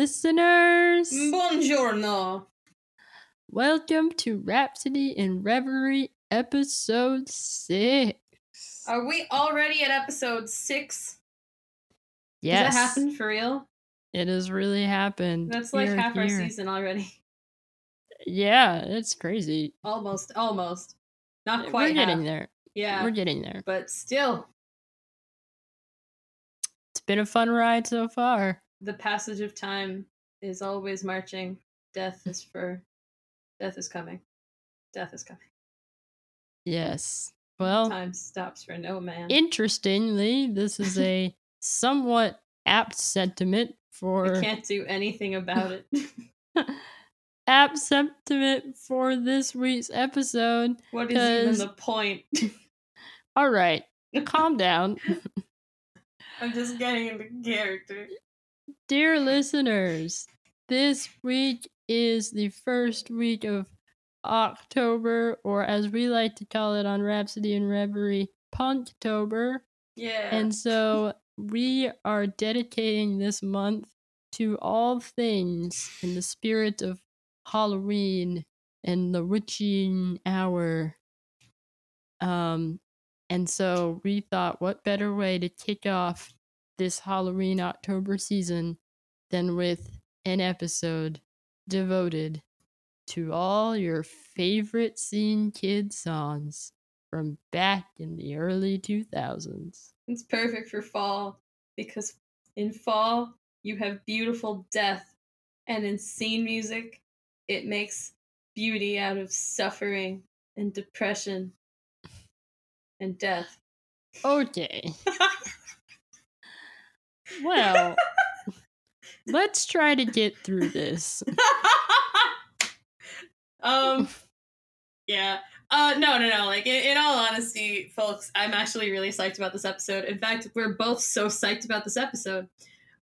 listeners. Buongiorno. Welcome to Rhapsody in Reverie, episode six. Are we already at episode six? Yes, that happen for real? it has really happened. That's like Here, half our season already. Yeah, it's crazy. Almost, almost. Not quite. We're getting half. there. Yeah, We're getting there. but still, It's been a fun ride so far. The passage of time is always marching. Death is for, death is coming. Death is coming. Yes. Well, Time stops for no man. interestingly, this is a somewhat apt sentiment for I can't do anything about it. apt sentiment for this week's episode. what is even the point? All right, calm down. I'm just getting into character. Dear listeners, this week is the first week of October, or as we like to call it on Rhapsody in Reverie, Punktober. Yeah. And so we are dedicating this month to all things in the spirit of Halloween and the witching hour. Um, and so we thought, what better way to kick off this Halloween October season than with an episode devoted to all your favorite scene kid songs from back in the early 2000s. It's perfect for fall because in fall you have beautiful death, and in scene music, it makes beauty out of suffering and depression and death. Okay. Well, let's try to get through this. um, yeah. Uh, no, no, no. Like, in, in all honesty, folks, I'm actually really psyched about this episode. In fact, we're both so psyched about this episode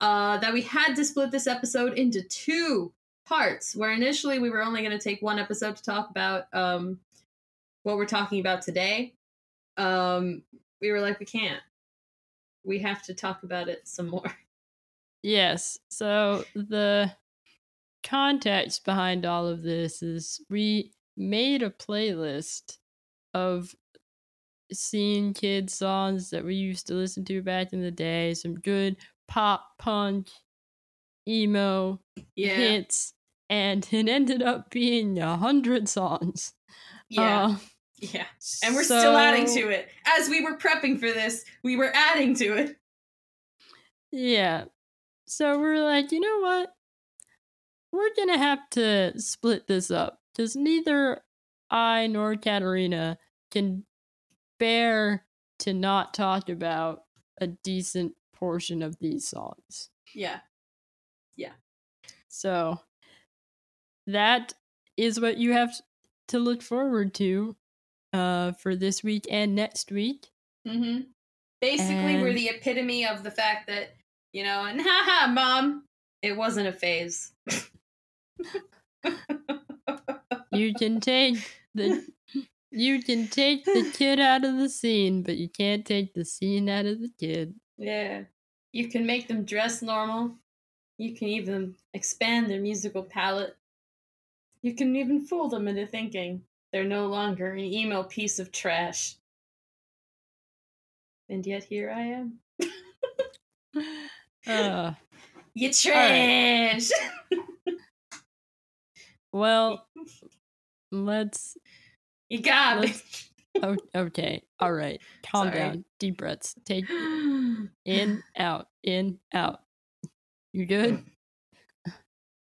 uh, that we had to split this episode into two parts. Where initially we were only going to take one episode to talk about um, what we're talking about today. Um, we were like, we can't. We have to talk about it some more. Yes. So the context behind all of this is we made a playlist of scene kids songs that we used to listen to back in the day, some good pop punk emo Yeah. hits, and it ended up being a hundred songs. Yeah. Uh, yeah. And we're still adding to it. As we were prepping for this, we were adding to it. Yeah. So we're like, you know what? We're going to have to split this up because neither I nor Katarina can bear to not talk about a decent portion of these songs. Yeah. Yeah. So that is what you have to look forward to uh, for this week and next week. Mm-hmm. Basically, we're the epitome of the fact that, you know, and haha, mom, it wasn't a phase. You can take the you can take the kid out of the scene, but you can't take the scene out of the kid. Yeah. You can make them dress normal. You can even expand their musical palette. You can even fool them into thinking they're no longer an emo piece of trash. And yet here I am. Uh, You trash! well, let's you got me. let's oh, okay. All right. Calm Sorry. down. Deep breaths. Take in, out, in, out. You good?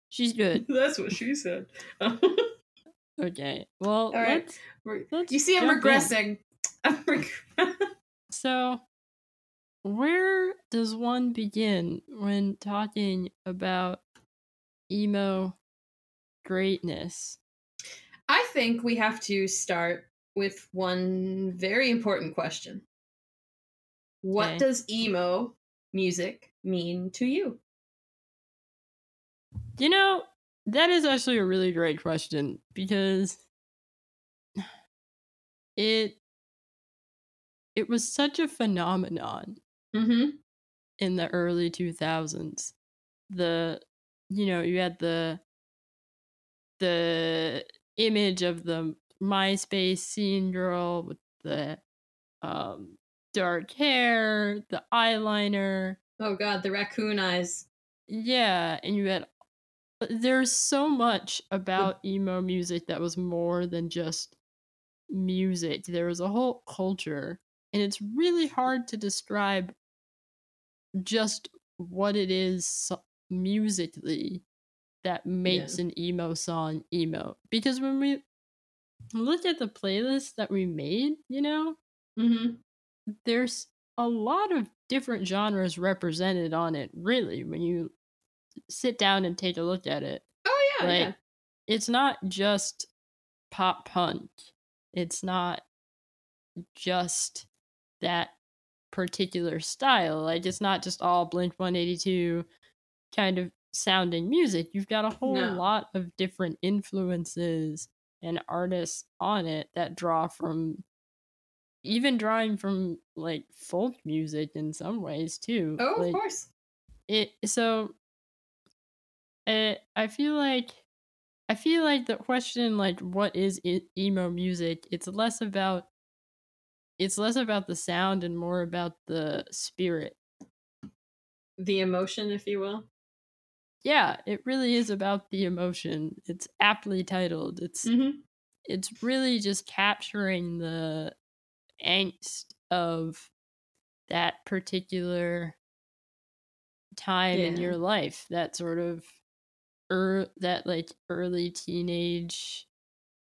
She's good. That's what she said. Okay. Well, right. let's let's you see, I'm regressing. I'm reg- So, where does one begin when talking about emo greatness? I think we have to start with one very important question. What Okay. does emo music mean to you? You know, that is actually a really great question because it it was such a phenomenon Mm-hmm. in the early 2000s. The you know, you had the the image of the MySpace scene girl with the um dark hair, the eyeliner. Oh god, the raccoon eyes. Yeah, and you had there's so much about emo music that was more than just music. There was a whole culture, and it's really hard to describe just what it is musically that makes an emo song emo. Because when we look at the playlist that we made, you know, Mm-hmm. there's a lot of different genres represented on it, really, when you sit down and take a look at it. Oh yeah, like yeah. it's not just pop punk. It's not just that particular style. Like it's not just all Blink 182 kind of sounding music. You've got a whole No. lot of different influences and artists on it that draw from even drawing from like folk music in some ways too. Oh, like, of course. it so uh, i feel like i feel like the question like what is emo music? It's less about it's less about the sound and more about the spirit. The emotion, if you will. yeah it really is about the emotion. It's aptly titled. It's Mm-hmm. it's really just capturing the angst of that particular time in your life that sort of er, that like early teenage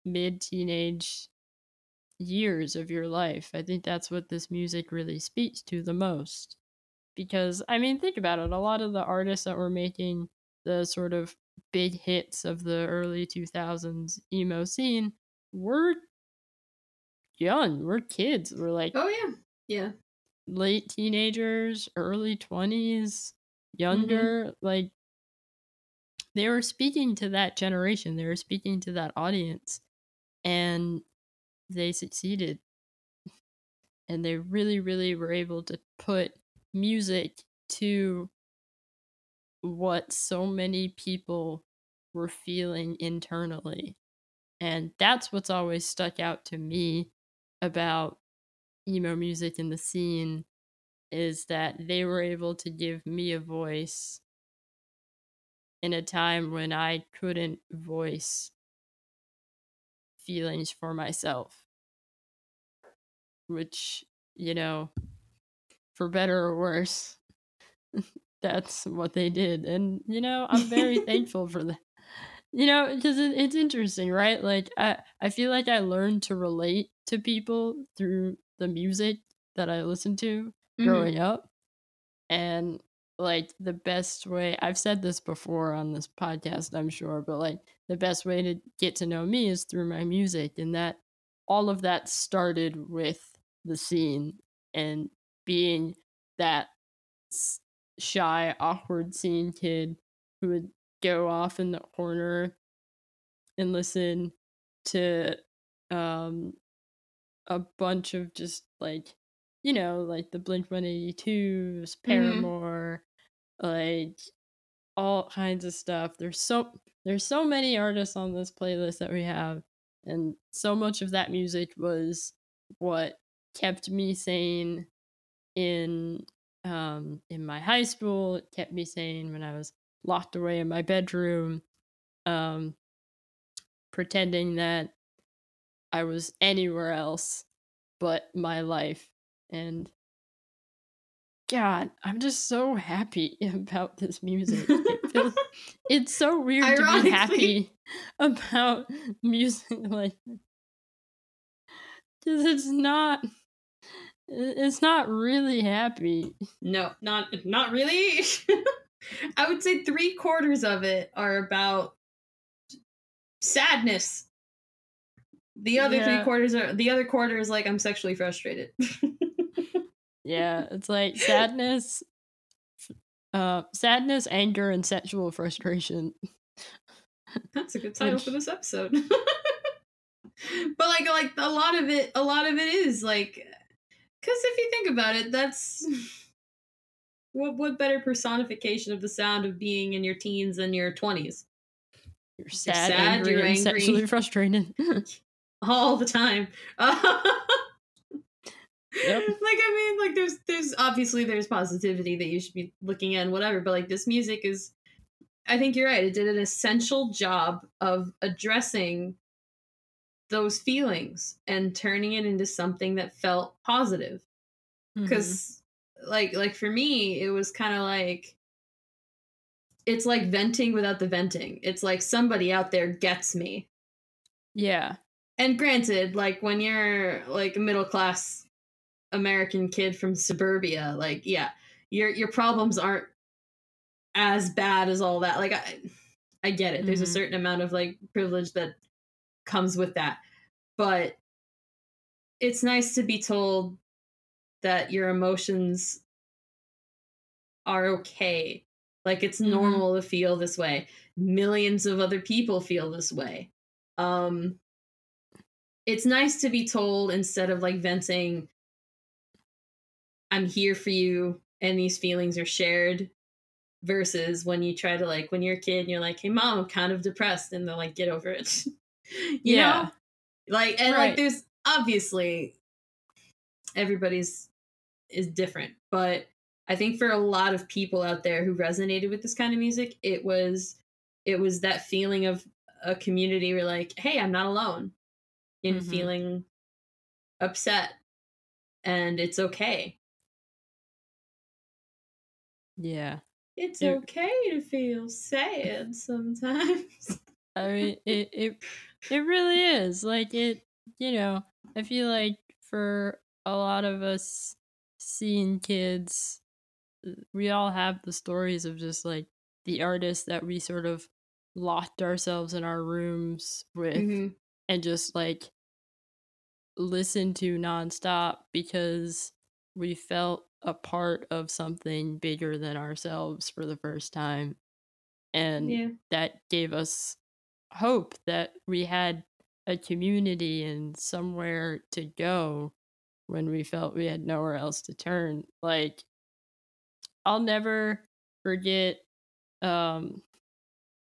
mid teenage years of your life i think that's what this music really speaks to the most because i mean think about it a lot of the artists that were making the sort of big hits of the early 2000s emo scene were young we're kids we're like Oh yeah. Yeah. late teenagers, early 20s, younger. Like, they were speaking to that generation, they were speaking to that audience, and they succeeded. And they really, really were able to put music to what so many people were feeling internally. And that's what's always stuck out to me about emo music in the scene is that they were able to give me a voice in a time when I couldn't voice feelings for myself. Which, you know, for better or worse, that's what they did. And, you know, I'm very thankful for that. You know, because it, it's interesting, right? Like, I, I feel like I learned to relate to people through the music that I listened to Mhm. growing up. And like the best way I've said this before on this podcast, I'm sure, but like the best way to get to know me is through my music and that all of that started with the scene and being that shy, awkward scene kid who would go off in the corner and listen to um a bunch of just like you know like the blink 182s paramore like all kinds of stuff. There's so there's so many artists on this playlist that we have and so much of that music was what kept me sane in um in my high school. It kept me sane when i was locked away in my bedroom um pretending that i was anywhere else but my life. And god i'm just so happy about this music it feels, it's so weird to be happy about music like because it's not it's not really happy No, not not really. I would say three quarters of it are about sadness. The other Yeah. three quarters are the other quarter is like I'm sexually frustrated. Yeah it's like sadness uh sadness anger and sexual frustration That's a good title Which- for this episode. but like like a lot of it a lot of it is like cuz if you think about it that's what what better personification of the sound of being in your teens and your twenties? You're sad, sad, angry, you're angry. sexually frustrated. all the time. Yep. Like I mean, like there's there's obviously there's positivity that you should be looking at and whatever, but like this music is I think you're right. It did an essential job of addressing those feelings and turning it into something that felt positive. Mhm. Cuz like like for me, it was kind of like it's like venting without the venting. It's like somebody out there gets me. yeah, And granted, like when you're like a middle class American kid from suburbia, like yeah, your your problems aren't as bad as all that. Like I I get it. There's a Mhm. certain amount of like privilege that comes with that. But it's nice to be told that your emotions are okay. Like it's Mhm. normal to feel this way. Millions of other people feel this way. Um it's nice to be told instead of like venting I'm here for you and these feelings are shared versus when you try to like when you're a kid and you're like, "Hey mom, I'm kind of depressed." and they're like, "Get over it." you Yeah. know? Like and Right. like there's obviously everybody's is different, but I think for a lot of people out there who resonated with this kind of music, it was it was that feeling of a community where like, "Hey, I'm not alone in Mhm. feeling upset." And it's okay. Yeah. It's Yeah. okay to feel sad sometimes. I mean, it it it really is like it. You know, I feel like for a lot of us scene kids, uh, we all have the stories of just like the artists that we sort of locked ourselves in our rooms with Mhm. and just like listened to nonstop because we felt a part of something bigger than ourselves for the first time. And Yeah. that gave us hope that we had a community and somewhere to go when we felt we had nowhere else to turn. Like, I'll never forget, um,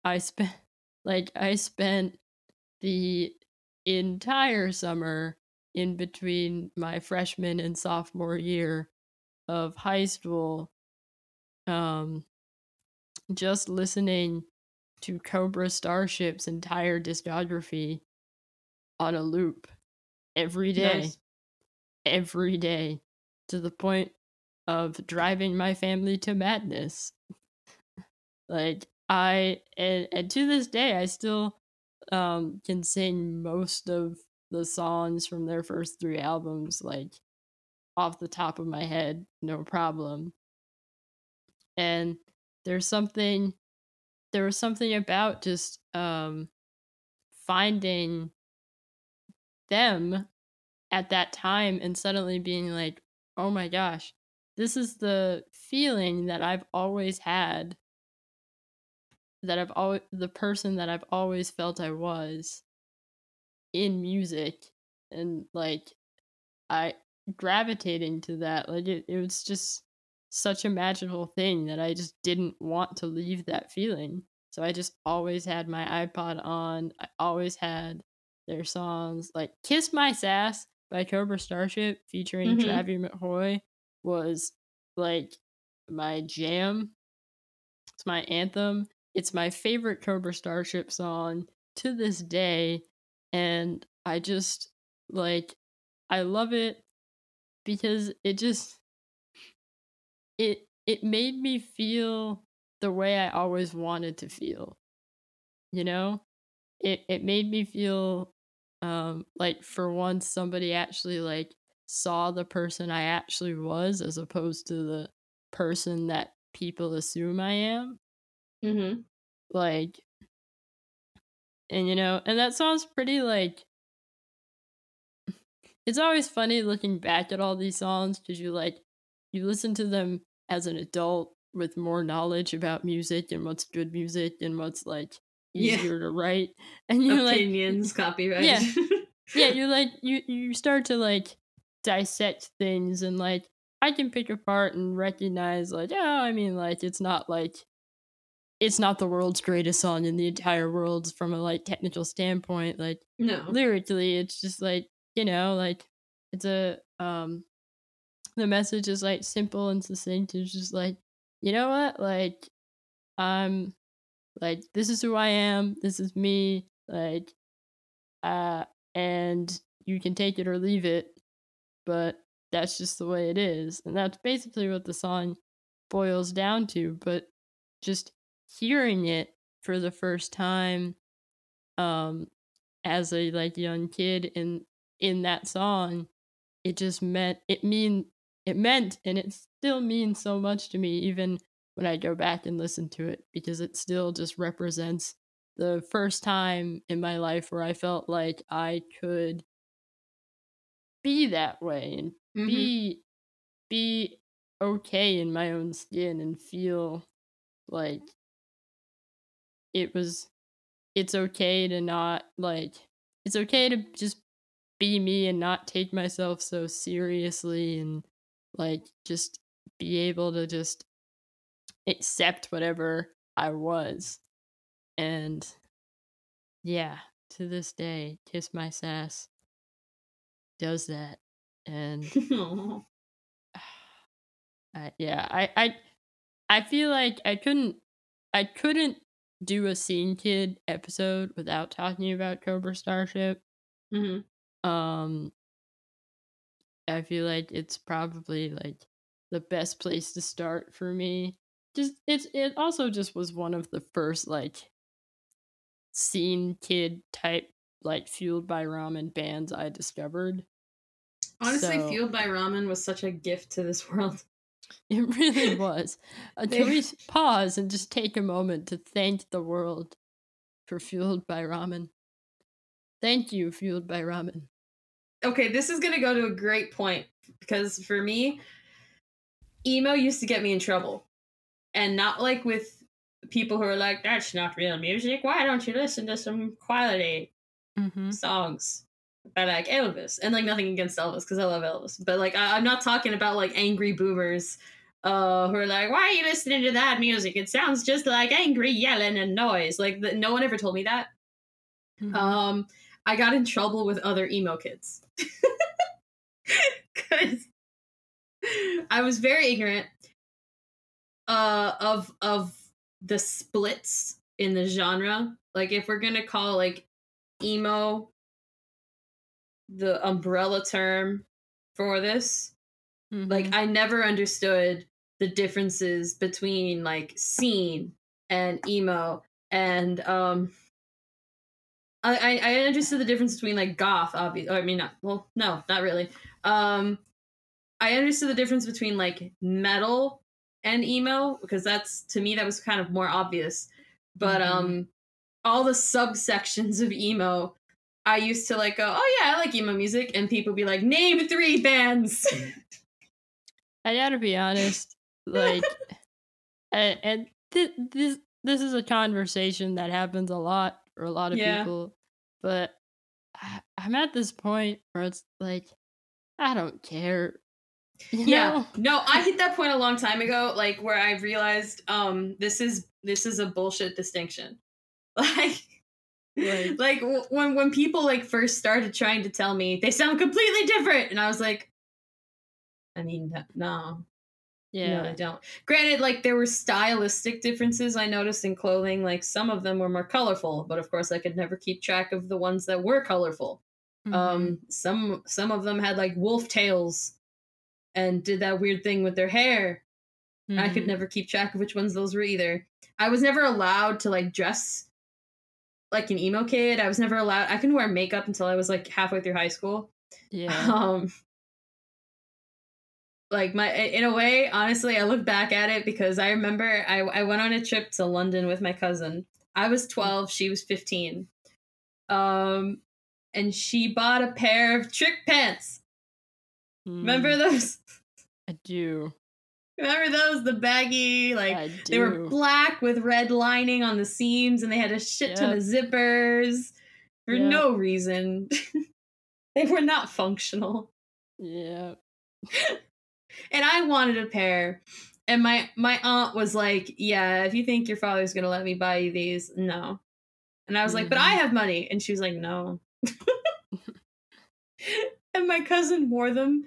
I spent, like, I spent the entire summer in between my freshman and sophomore year of high school um just listening to Cobra Starship's entire discography on a loop every day Nice. every day to the point of driving my family to madness like i and, and to this day i still um can sing most of the songs from their first three albums like off the top of my head no problem. And there's something there was something about just um finding them at that time and suddenly being like oh my gosh this is the feeling that i've always had that i've always the person that i've always felt i was in music. And like i gravitating to that like it, it was just such a magical thing that i just didn't want to leave that feeling. So i just always had my ipod on i always had their songs like kiss my sass by cobra starship featuring Mhm. Travie mccoy was like my jam. It's my anthem. It's my favorite cobra starship song to this day. And i just like i love it because it just it it made me feel the way i always wanted to feel you know it it made me feel um like for once somebody actually like saw the person i actually was as opposed to the person that people assume i am Mm-hmm. like and you know and that sounds pretty like it's always funny looking back at all these songs because you like you listen to them as an adult with more knowledge about music and what's good music and what's like Yeah. easier to write and you're like Opinions, copyright. Yeah. yeah you like you you start to like dissect things and like I can pick apart and recognize like, yeah, I mean like it's not like it's not the world's greatest song in the entire world from a like technical standpoint. Like No. lyrically, it's just like, you know, like it's a um the message is like simple and succinct. It's just like, you know what? Like I'm like this is who I am, this is me, like uh and you can take it or leave it, but that's just the way it is. And that's basically what the song boils down to, but just hearing it for the first time um as a like young kid in in that song it just meant it mean it meant and it still means so much to me even when i go back and listen to it because it still just represents the first time in my life where i felt like i could be that way and Mhm. be be okay in my own skin and feel like it was it's okay to not like it's okay to just be me and not take myself so seriously and like just be able to just accept whatever I was. And yeah, to this day, Kiss My Sass does that. And yeah, I, I I feel like I couldn't I couldn't do a Scene Kid episode without talking about Cobra Starship. Mhm. Um I feel like it's probably like the best place to start for me. Just it's it also just was one of the first like scene kid type like fueled by ramen bands I discovered. Honestly, So- Fueled by Ramen was such a gift to this world. It really was. Uh, can we pause and just take a moment to thank the world for Fueled by Ramen? Thank you, Fueled by Ramen. Okay, this is gonna go to a great point because for me, emo used to get me in trouble, and not like with people who are like, "That's not real music. Why don't you listen to some quality Mm-hmm. songs by like Elvis?" And like nothing against Elvis because I love Elvis, but like I- I'm not talking about like angry boomers. Uh, who are like, why are you listening to that music? It sounds just like angry yelling and noise. Like, the, no one ever told me that. Mm-hmm. Um, I got in trouble with other emo kids because I was very ignorant uh, of of the splits in the genre. Like, if we're gonna call like emo the umbrella term for this, Mm-hmm. like I never understood the differences between like scene and emo and um I, I understood the difference between like goth obviously I mean not well no not really. Um I understood the difference between like metal and emo because that's to me that was kind of more obvious. But Mhm. um all the subsections of emo I used to like go oh yeah I like emo music and people be like name three bands. I gotta be honest, like, and, and th- this this is a conversation that happens a lot for a lot of Yeah. people, but I, I'm at this point where it's like, I don't care. Yeah know? no i hit that point a long time ago like where i realized um this is this is a bullshit distinction like Like- like w- when when people like first started trying to tell me they sound completely different and i was like i mean no Yeah. no i don't granted like there were stylistic differences i noticed in clothing like some of them were more colorful but of course i could never keep track of the ones that were colorful Mhm. um some some of them had like wolf tails and did that weird thing with their hair I could Mhm. never keep track of which ones those were either. I was never allowed to like dress like an emo kid. I was never allowed. I couldn't wear makeup until I was like halfway through high school. Yeah. Um, like my in a way, honestly, I look back at it because I remember I I went on a trip to London with my cousin. I was twelve, she was fifteen. Um, and she bought a pair of trick pants. Remember Mm, those? I do. Remember those? The baggy like They were black with red lining on the seams, and they had a shit ton Yep. of zippers for Yep. no reason. they were not functional. yeah. and I wanted a pair. And my my aunt was like, "Yeah, if you think your father's gonna let me buy you these, no." And I was like, "But I Mhm. have money," and she was like, "No." and my cousin wore them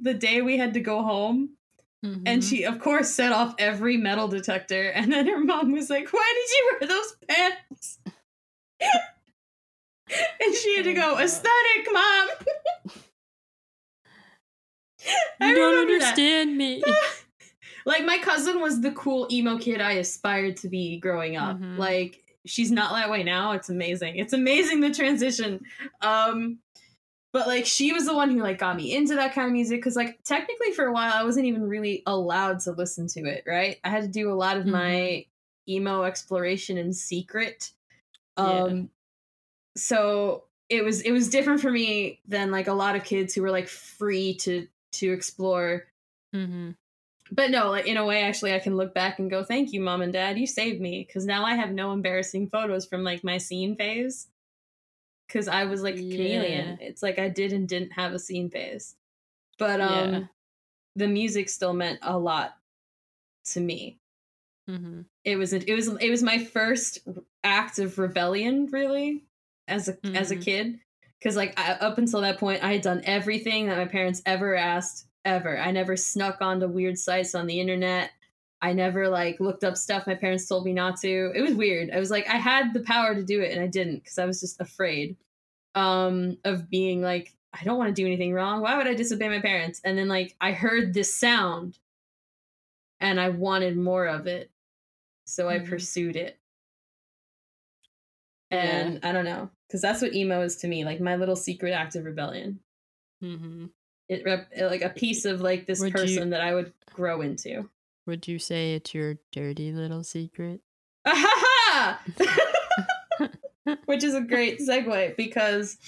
the day we had to go home, and Mhm. she, of course, set off every metal detector. And then her mom was like, "Why did you wear those pants?" and she had to Oh, go, Aesthetic, mom." I you don't remember that. understand me. like my cousin was the cool emo kid I aspired to be growing up. Mhm. Like she's not that way now. It's amazing. It's amazing the transition. Um but like she was the one who like got me into that kind of music cuz like technically for a while I wasn't even really allowed to listen to it, right? I had to do a lot of my emo exploration in secret. Yeah. Um so it was it was different for me than like a lot of kids who were like free to to explore hmm but no, like in a way, actually, I can look back and go, "Thank you, mom and dad. You saved me." Because now I have no embarrassing photos from like my scene phase. Because I was like a chameleon. It's like I did and didn't have a scene phase, but um, Yeah. the music still meant a lot to me. hmm It was it was it was my first act of rebellion, really, as a as a Mhm. kid. Because like I, up until that point, I had done everything that my parents ever asked. Ever, I never snuck onto weird sites on the internet. I never like looked up stuff my parents told me not to. It was weird. I was like, I had the power to do it, and I didn't because I was just afraid um, of being like, I don't want to do anything wrong. Why would I disobey my parents? And then like I heard this sound, and I wanted more of it, so I Mhm. pursued it. Yeah. And I don't know, because that's what emo is to me, like my little secret act of rebellion. hmm It rep- like a piece of like this Would you- person that I would grow into. Would you say it's your dirty little secret? Which is a great segue because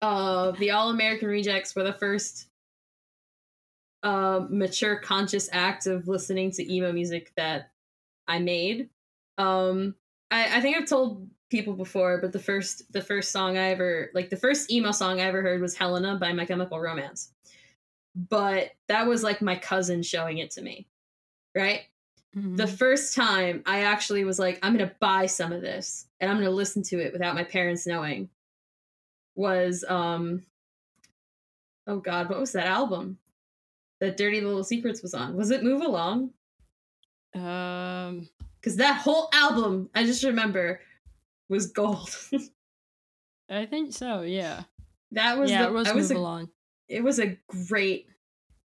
uh, the All American Rejects were the first uh, mature, conscious act of listening to emo music that I made. Um, I, I think I've told people before, but the first the first song I ever like the first emo song I ever heard was Helena by My Chemical Romance. But that was like my cousin showing it to me. Right? Mhm. the first time I actually was like, I'm gonna buy some of this and I'm gonna listen to it without my parents knowing was um oh god, what was that album that Dirty Little Secrets was on? Was it Move Along? um, Because that whole album, I just remember, was gold. I think so. Yeah. that was yeah, the it was was move a, along. it was a great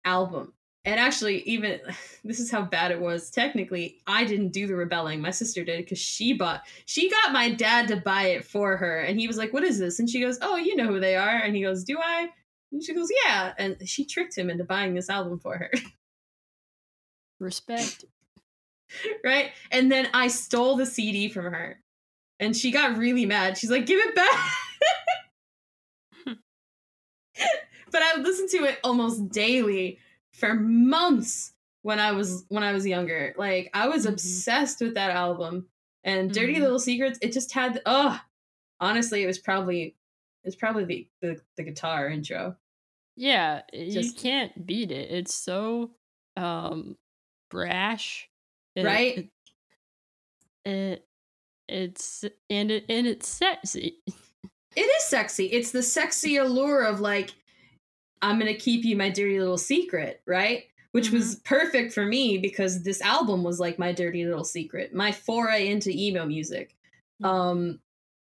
album. And actually, even this is how bad it was. Technically, I didn't do the rebelling. My sister did because she bought. She got my dad to buy it for her, and he was like, "What is this?" And she goes, "Oh, you know who they are." And he goes, "Do I?" And she goes, "Yeah." And she tricked him into buying this album for her, Respect. right? And then I stole the CD from her, and she got really mad. She's like, "Give it back." but I would listen to it almost daily for months when I was when I was younger. Like I was Mhm. obsessed with that album. And Dirty Mhm. Little Secrets, it just had oh honestly it was probably it's probably the, the the guitar intro. Yeah, you can't beat it. It's so um brash. It- Right? It, it it's and it and it's sexy. It is sexy. It's the sexy allure of like I'm to keep you my dirty little secret, right? Which was perfect for me because this album was like my dirty little secret, my foray into emo music. um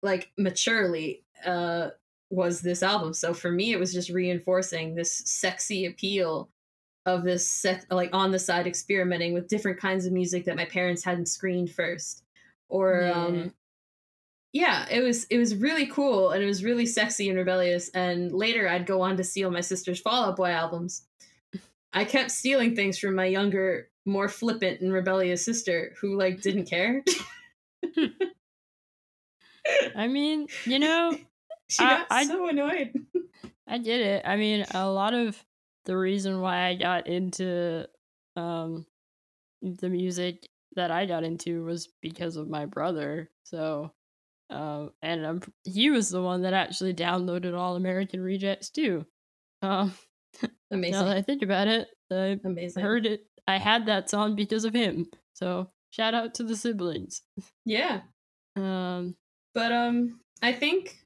like maturely uh was this album so for me it was just reinforcing this sexy appeal of this sex like on the side experimenting with different kinds of music that my parents hadn't screened first or Yeah. um yeah it was it was really cool and it was really sexy and rebellious and later i'd go on to steal my sister's fall out boy albums i kept stealing things from my younger more flippant and rebellious sister who like didn't care I mean, you know, She I- got I- so annoyed. I get it. I mean, a lot of the reason why I got into um the music that I got into was because of my brother. So um and I'm, he was the one that actually downloaded all American Rejects too. Um Amazing. Now that I think about it, I Amazing. heard it. I had that song because of him. So shout out to the siblings. Yeah. Um, But um I think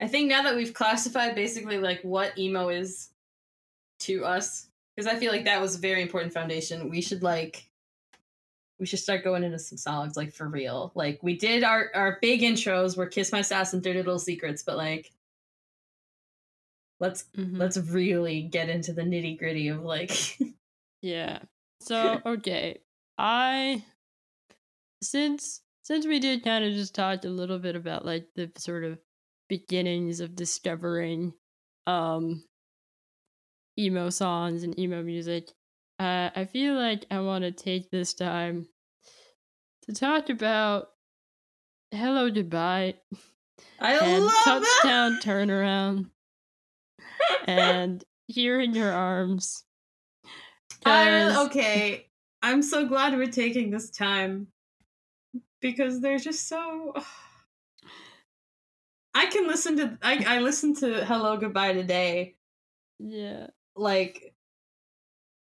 I think now that we've classified basically like what emo is to us because I feel like that was a very important foundation. We should like we should start going into some songs like for real. Like we did our our big intros were Kiss My Sass and Dirty Little Secrets, but like let's mhm. let's really get into the nitty-gritty of like Yeah. So okay, I since since we did kind of just talk a little bit about like the sort of beginnings of discovering um emo songs and emo music, uh, I feel like I want to take this time to talk about "Hello Goodbye" I and love that. "Touchdown Turnaround" and "Here in Your Arms." I okay. I'm so glad we're taking this time because they're just so. I can listen to I I listened to Hello Goodbye today Yeah. like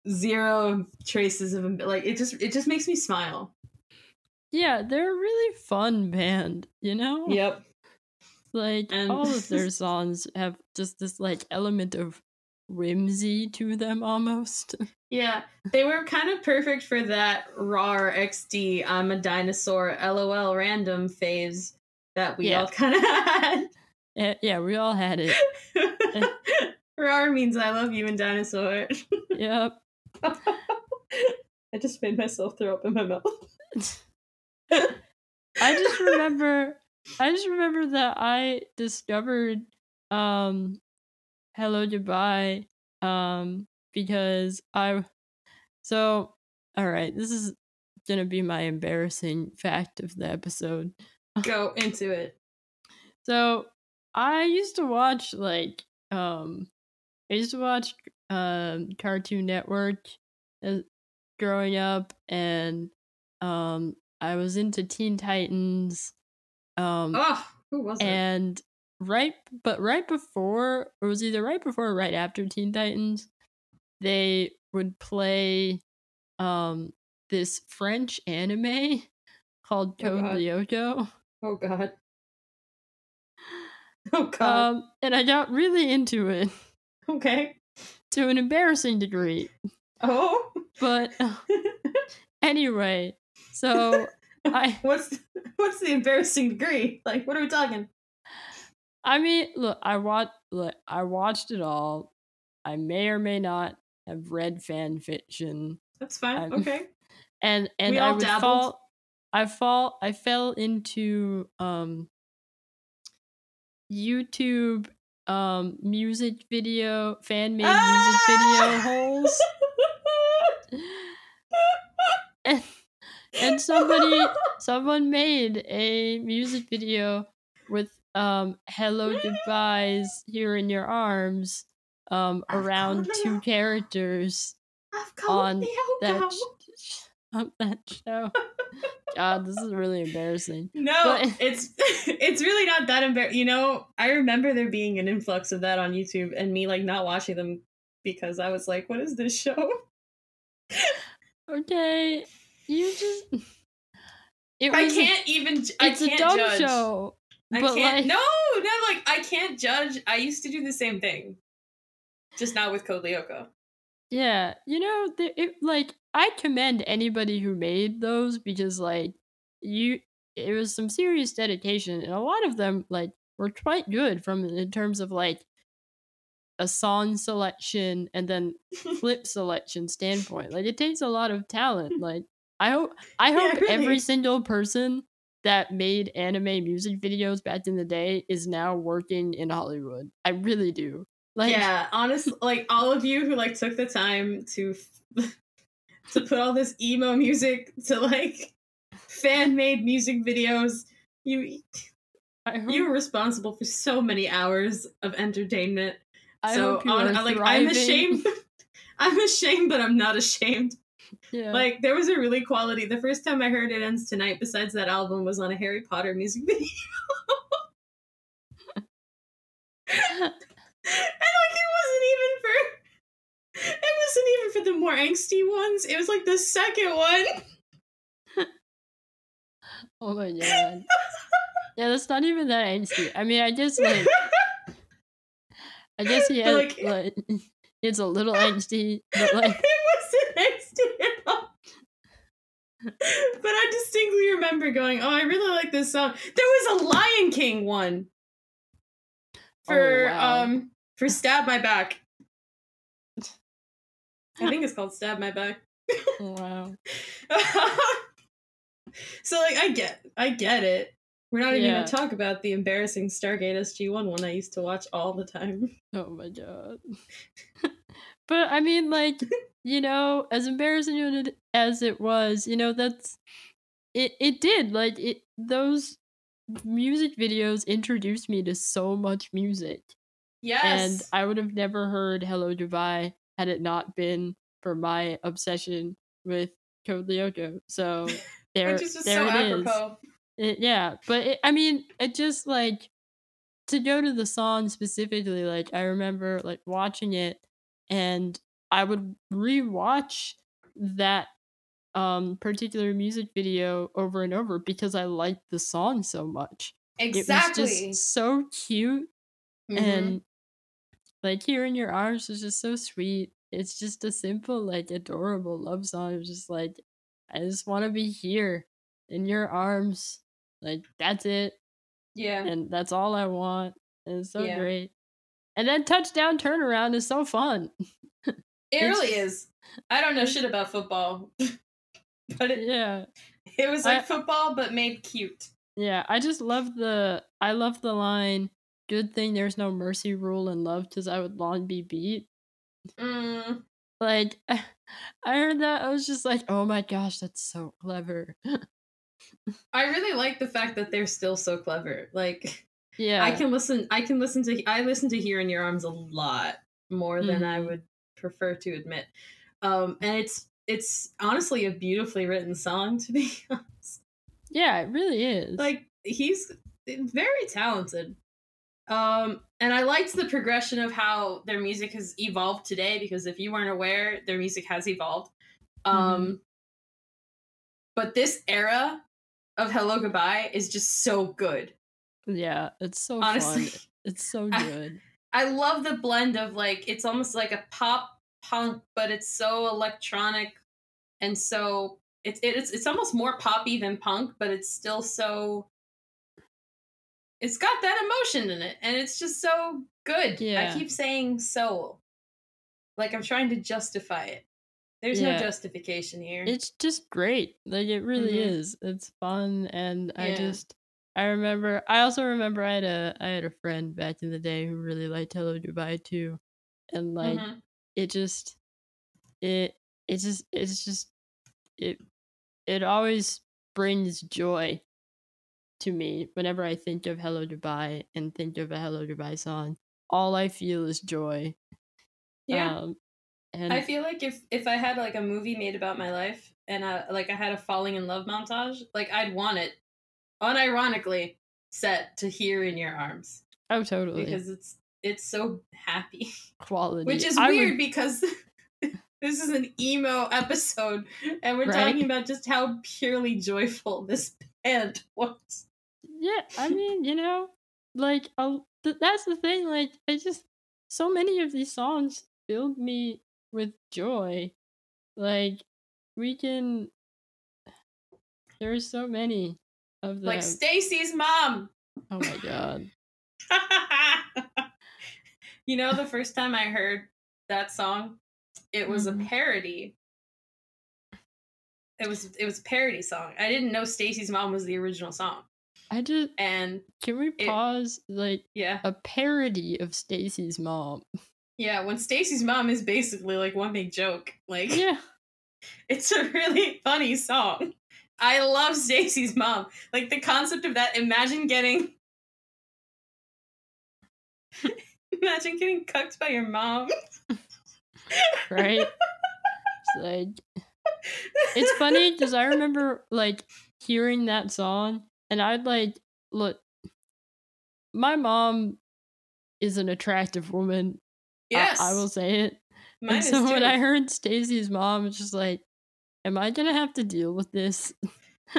zero traces of like it just it just makes me smile. Yeah, they're a really fun band, you know? Yep. Like And- all of their songs have just this like element of whimsy to them almost. Yeah, they were kind of perfect for that RAR XD I'm a dinosaur LOL random phase that we Yeah. all kind of had. Eh, yeah, we all had it. RAR means I love you and dinosaur. Yep. I just made myself throw up in my mouth. I just remember I just remember that I discovered um Hello Goodbye um because I so all right, this is going to be my embarrassing fact of the episode. Go into it. So, I used to watch like um I used to watch um Cartoon Network as growing up and um I was into Teen Titans um Oh, who was it? and right but right before it was either right before or right after Teen Titans they would play um this French anime called Oh, Code. Lyoko. Oh god. Oh god. Um and I got really into it okay. to an embarrassing degree. Oh. But uh, anyway, so I what's what's the embarrassing degree? Like, what are we talking? I mean, look, I watched look, I watched it all. I may or may not have read fan fiction. That's fine. I'm- okay. and and We I all would dabbled. fall. I fall. I fell into um YouTube um music video fan made music video holes, and and somebody someone made a music video with um hello goodbyes here in your arms um around two characters I've on the that sh- on that show. God, this is really embarrassing. No, But- it's it's really not that embarrassing. You know, I remember there being an influx of that on YouTube, and me like not watching them because I was like, "What is this show?" Okay, you just it I can't even. I it's a can't dumb judge. show, I but can't. like No, no, like I can't judge. I used to do the same thing, just not with Code Lyoko. yeah, you know, the, it like I commend anybody who made those because like you, it was some serious dedication, and a lot of them like were quite good from in terms of like a song selection and then clip selection standpoint. Like it takes a lot of talent. Like I hope I Yeah, hope really. every single person that made anime music videos back in the day is now working in Hollywood. I really do. Like yeah, honestly, like all of you who like took the time to to put all this emo music to like fan made music videos, you I hope, you were responsible for so many hours of entertainment. I so on, like I'm ashamed. I'm ashamed, but I'm not ashamed. Yeah. Like there was a really quality. The first time I heard "It Ends Tonight," besides that album, was on a Harry Potter music video. and like it wasn't even for it wasn't even for the more angsty ones. It was like the second one. Oh my god. yeah, that's not even that angsty. I mean, I guess like I guess he had like- like, it's a little angsty, but like it wasn't angsty at all. But I distinctly remember going, "Oh, I really like this song." There was a Lion King one for Oh, wow. um for "Stab My Back." I think it's called "Stab My Back." wow. so like, I get, I get it. We're not even Yeah. gonna talk about the embarrassing Stargate SG One one I used to watch all the time. Oh my god. But I mean, like, you know, as embarrassing as it- was, you know, that's it. It did like it. Those music videos introduced me to so much music, Yes, and I would have never heard "Hello Goodbye" had it not been for my obsession with Code Lyoko. So there, which is just there so it is. apropos. It, yeah, but it, I mean, it just like to go to the song specifically. Like I remember like watching it, and I would rewatch that um particular music video over and over because I liked the song so much. Exactly. It was just so cute Mhm. and like here in your arms was just so sweet. It's just a simple, like adorable love song. It's just like I just want to be here in your arms. Like that's it, yeah, and that's all I want. And it's so Yeah. great. And then touchdown turnaround is so fun. it really is. I don't know shit about football, but it, yeah, it was like I- football but made cute. yeah. I just love the. I love the line. Good thing there's no mercy rule in love, because I would long be beat. Mm, Like, I heard that. I was just like, oh my gosh, that's so clever. I really like the fact that they're still so clever. Like yeah. I can listen. I can listen to. I listen to "Here in Your Arms" a lot more than I Mhm. would prefer to admit. Um, and it's it's honestly a beautifully written song to be honest. Yeah, it really is. Like he's very talented. Um, and I liked the progression of how their music has evolved today because if you weren't aware, their music has evolved. Um, but this era of Hello Goodbye is just so good. Yeah, it's so Honestly. fun. It's so good. I love the blend of like it's almost like a pop punk, but it's so electronic and so it's it's it's almost more poppy than punk, but it's still so it's got that emotion in it, and it's just so good. Yeah. I keep saying so. Like I'm trying to justify it. There's no justification here. It's just great. Like it really Mhm. is. It's fun and I just I remember I also remember I had a I had a friend back in the day who really liked Hello Goodbye too. And like Mhm. it just it it just it's just it it always brings joy to me whenever I think of Hello Goodbye and think of a Hello Goodbye song. All I feel is joy. yeah. Um, and I feel like if if I had like a movie made about my life and uh, like I had a falling in love montage, like I'd want it unironically set to here in your arms oh totally because it's it's so happy, quality. which is I would- weird because this is an emo episode and we're Right. talking about just how purely joyful this band was. Yeah, I mean, you know, like th- that's the thing. Like, I just so many of these songs filled me with joy. Like, we can. There's so many of them. Like Stacy's mom. oh my god! you know, the first time I heard that song, it was Mhm. a parody. It was it was a parody song. I didn't know Stacy's mom was the original song. I just And can we It- pause? Like yeah, a parody of Stacy's mom. yeah. When Stacy's mom is basically like one big joke. Like Yeah, it's a really funny song. I love Stacy's mom. Like the concept of that. Imagine getting. Imagine getting cucked by your mom. right. it's like it's funny because I remember like hearing that song and I'd like look my mom is an attractive woman. I- Yes. I, will say it. Mine and is so when. I heard Stacy's mom, was just like, "Am I gonna have to deal with this?"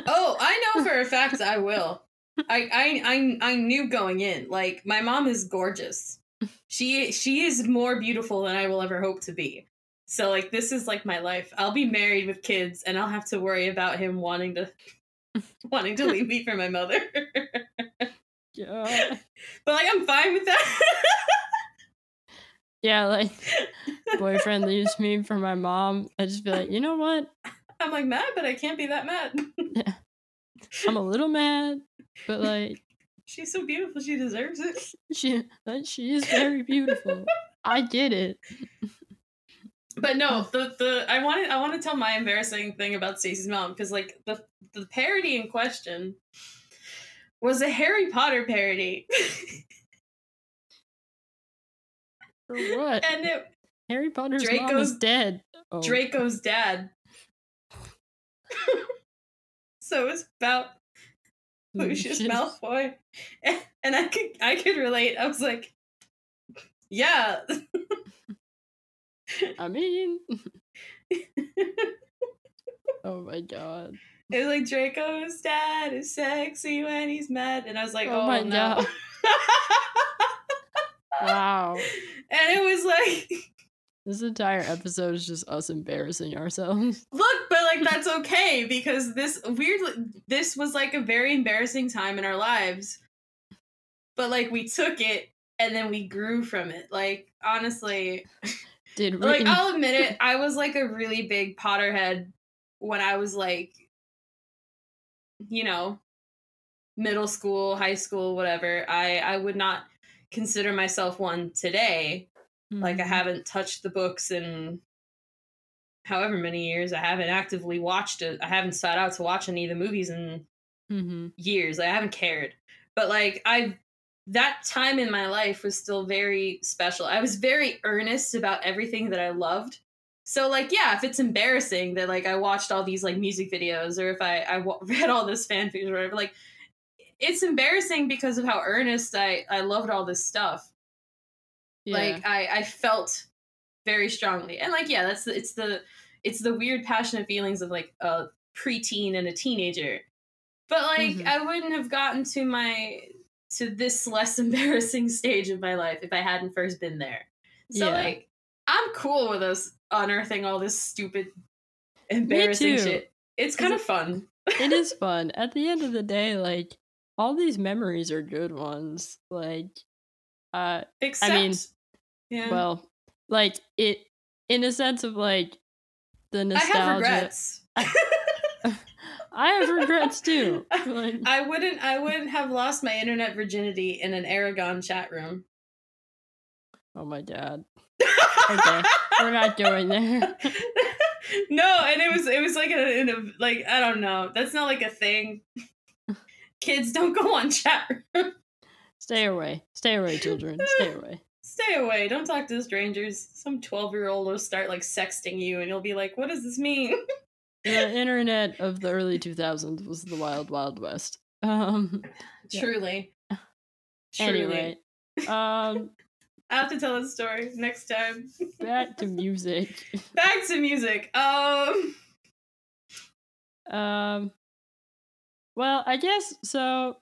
Oh, I know for a fact I will. I, I I I knew going in. Like my mom is gorgeous. She she is more beautiful than I will ever hope to be. So like this is like my life. I'll be married with kids and I'll have to worry about him wanting to wanting to leave me for my mother. Yeah, but like I'm fine with that. yeah, like boyfriend leaves me for my mom. I just be like, you know what? I'm like mad, but I can't be that mad. I'm a little mad, but like She's so beautiful, she deserves it. she, she is very beautiful. I get it. But no, the the I wanted I want to tell my embarrassing thing about Stacey's mom because like the the parody in question was a Harry Potter parody, For what? and it Harry Potter's mom is dead. Oh, Draco's dad. so it's about Lucius. Malfoy, and, and I could I could relate. I was like, yeah, I mean, oh my god. it was like Draco's dad is sexy when he's mad, and I was like, Oh oh, my no. God. Wow. and it was like This entire episode is just us embarrassing ourselves. look but like that's okay because this weirdly this was like a very embarrassing time in our lives. But like we took it and then we grew from it. Like honestly Did like i'll admit it i was like a really big potterhead when i was like you know middle school high school whatever. I i would not consider myself one today like I Mhm. haven't touched the books in however many years. I haven't actively watched it. I haven't sat out to watch any of the movies in Mhm. years. Like, I haven't cared. But like I that time in my life was still very special. I was very earnest about everything that I loved. So like yeah, if it's embarrassing that like I watched all these like music videos or if I I read all this fanfic or whatever like it's embarrassing because of how earnest I I loved all this stuff Yeah. like i i felt very strongly and like yeah that's the, it's the it's the weird passionate feelings of like a preteen and a teenager but like Mhm. i wouldn't have gotten to my to this less embarrassing stage of my life if i hadn't first been there so Yeah. like i'm cool with us unearthing all this stupid embarrassing shit it's kind of fun it is fun. At the end of the day, like all these memories are good ones. Like, uh, except mean, yeah well, like it in a sense of like the nostalgia. i have regrets I have regrets too. Like, I wouldn't I wouldn't have lost my internet virginity in an Eragon chat room. oh my god. Okay, we're not going there. no, and it was it was like a, in a like I don't know. That's not like a thing. Kids don't go on chat room. Stay away. Stay away, children. Stay away. Stay away. Don't talk to strangers. Some twelve year old will start like sexting you, and you'll be like, "What does this mean?" The internet of the early 2000s was the wild, wild west. Um. Yeah. Truly. Truly. Anyway, um, I have to tell this story next time. back to music. Back to music. Um. Um. Well, I guess so.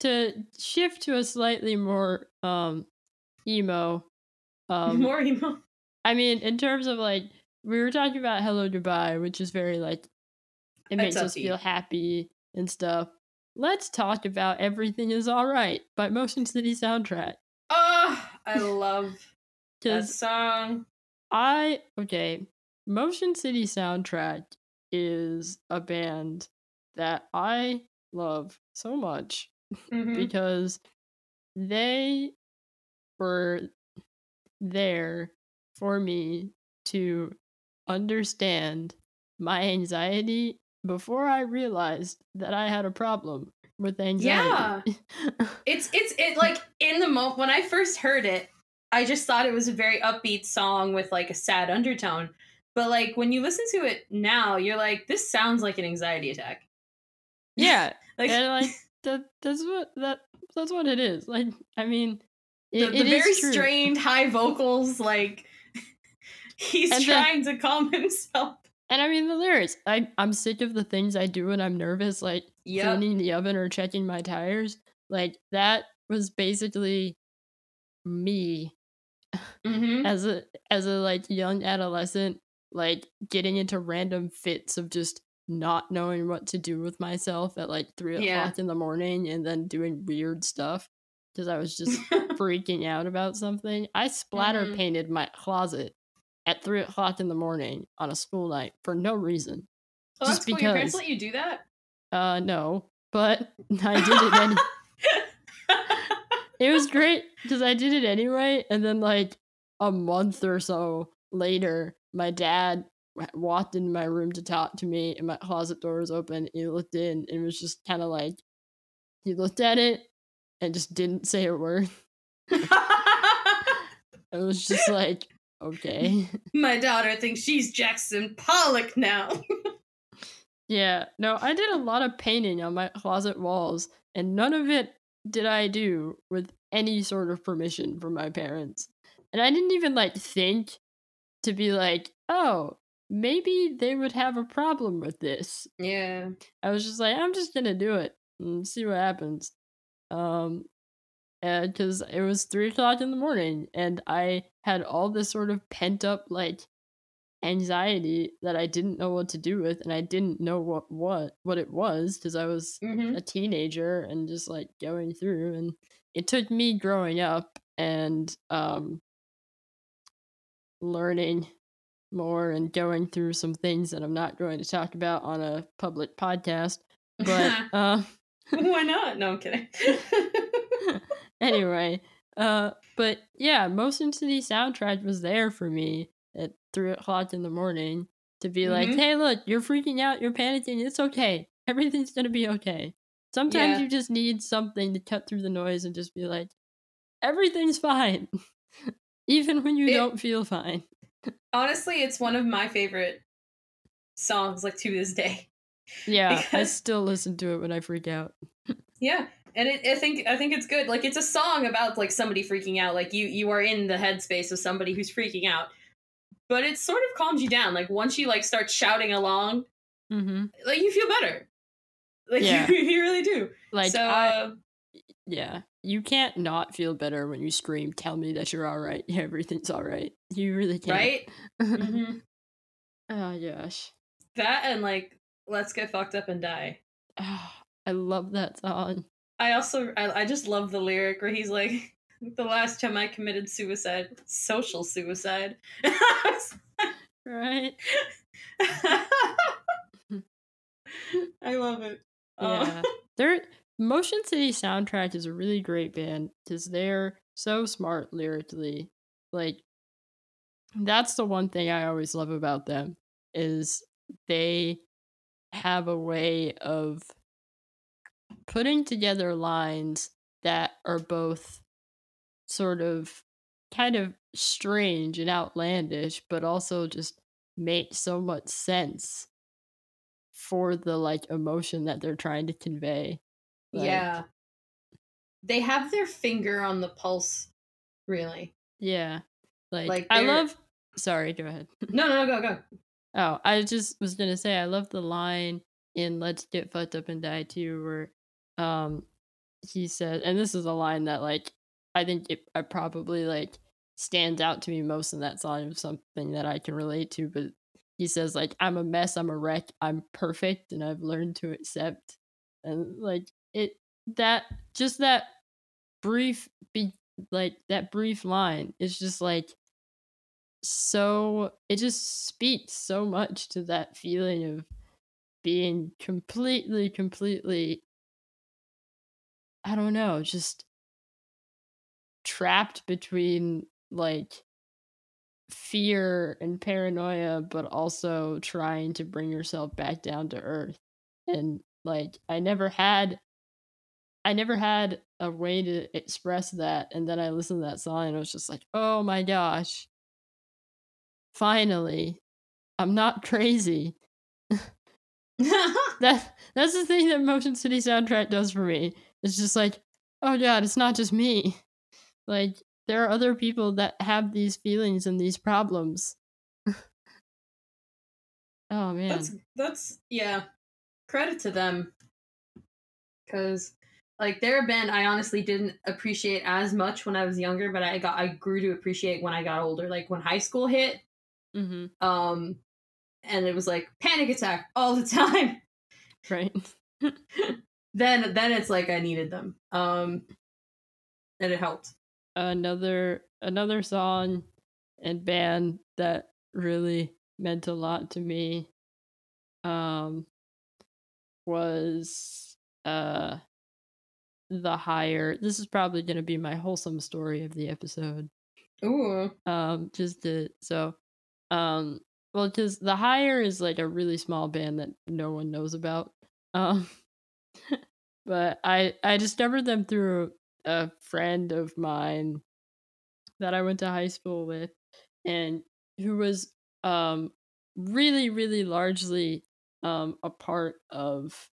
To shift to a slightly more um emo. Um, more emo. I mean, in terms of like we were talking about Hello Goodbye, which is very like it makes us feel happy and stuff. Let's talk about Everything Is Alright by Motion City Soundtrack. Oh, I love that song. I okay, Motion City Soundtrack is a band that I love so much Mhm. because they were there for me to understand my anxiety before I realized that I had a problem with anxiety. Yeah. it's it's it like in the moment when I first heard it, I just thought it was a very upbeat song with like a sad undertone. But like when you listen to it now, you're like, this sounds like an anxiety attack. yeah, Like and like that that's what that that's what it is. Like I mean, the, It- the it is very strained high vocals, like he's And the- trying to calm himself. And I mean the lyrics. I I'm sick of the things I do when I'm nervous, like Yep. cleaning the oven or checking my tires. Like that was basically me Mm-hmm. as a as a like young adolescent, like getting into random fits of just not knowing what to do with myself at like three Yeah. o'clock in the morning and then doing weird stuff because I was just freaking out about something. I splatter Mhm. painted my closet at three o'clock in the morning on a school night for no reason. oh, just that's cool. Your parents let you do that? Uh, no, but I did it. Any- it was great because I did it anyway. And then, like a month or so later, my dad walked into my room to talk to me, and my closet door was open. He looked in and was just kind of like, he looked at it and just didn't say a word. It was just like, okay. My daughter thinks she's Jackson Pollock now. Yeah, no, I did a lot of painting on my closet walls, and none of it did I do with any sort of permission from my parents. And I didn't even like think to be like, oh, maybe they would have a problem with this. yeah. I was just like, I'm just gonna do it and see what happens. Um, because it was three o'clock in the morning, and I had all this sort of pent up like anxiety that I didn't know what to do with, and I didn't know what what what it was because I was Mm-hmm. a teenager and just like going through, and it took me growing up and um learning more and going through some things that I'm not going to talk about on a public podcast. But uh, Why not? No, I'm kidding. anyway, uh, but yeah, Motion City soundtrack was there for me at three o'clock in the morning to be like, Mhm. "Hey, look, you're freaking out, you're panicking. It's okay. Everything's gonna be okay." Sometimes Yeah. you just need something to cut through the noise and just be like, "Everything's fine," even when you It- don't feel fine. Honestly, it's one of my favorite songs, like to this day. Yeah, I still listen to it when I freak out. Yeah, and it, I think I think it's good. Like it's a song about like somebody freaking out. Like you you are in the headspace of somebody who's freaking out, but it sort of calms you down. Like once you like start shouting along, Mm-hmm. like you feel better. Like Yeah. you, you really do. Like, so I, uh, yeah, you can't not feel better when you scream, "Tell me that you're all right. Everything's all right." You really can't. right, Mhm. oh gosh. that and like let's get fucked up and die. Oh, I love that song. I also I, I just love the lyric where he's like, "The last time I committed suicide, social suicide." Right? I love it. Uh, Yeah. Their Motion City soundtrack is a really great band because they're so smart lyrically. Like that's the one thing I always love about them is they have a way of putting together lines that are both sort of kind of strange and outlandish but also just make so much sense for the like emotion that they're trying to convey. Like, yeah. They have their finger on the pulse, really. Yeah. Like, Like, I love sorry, go ahead. No, no, no, go, go. Oh, I just was gonna say I love the line in Let's Get Fucked Up and Die too, where um he said and this is a line that like I think it I probably like stands out to me most in that song of something that I can relate to, but he says like I'm a mess, I'm a wreck, I'm perfect and I've learned to accept and like it that just that brief be like that brief line is just like so it just speaks so much to that feeling of being completely completely i don't know just trapped between like fear and paranoia but also trying to bring yourself back down to earth. And like i never had i never had a way to express that and then i listened to that song and i was just like oh my gosh finally i'm not crazy that that's the thing that motion city soundtrack does for me it's just like oh god it's not just me Like there are other people that have these feelings and these problems. oh man. That's that's yeah. Credit to them. Cause like they're a band I honestly didn't appreciate as much when I was younger, but I got I grew to appreciate when I got older. Like when high school hit, mm-hmm. um, and it was like panic attack all the time. Right. then then it's like I needed them. Um, and it helped. Another another song and band that really meant a lot to me um was uh the higher this is probably going to be my wholesome story of the episode Ooh. um just to so um well because the higher is like a really small band that no one knows about um but i i discovered them through a friend of mine that i went to high school with and who was um really really largely um a part of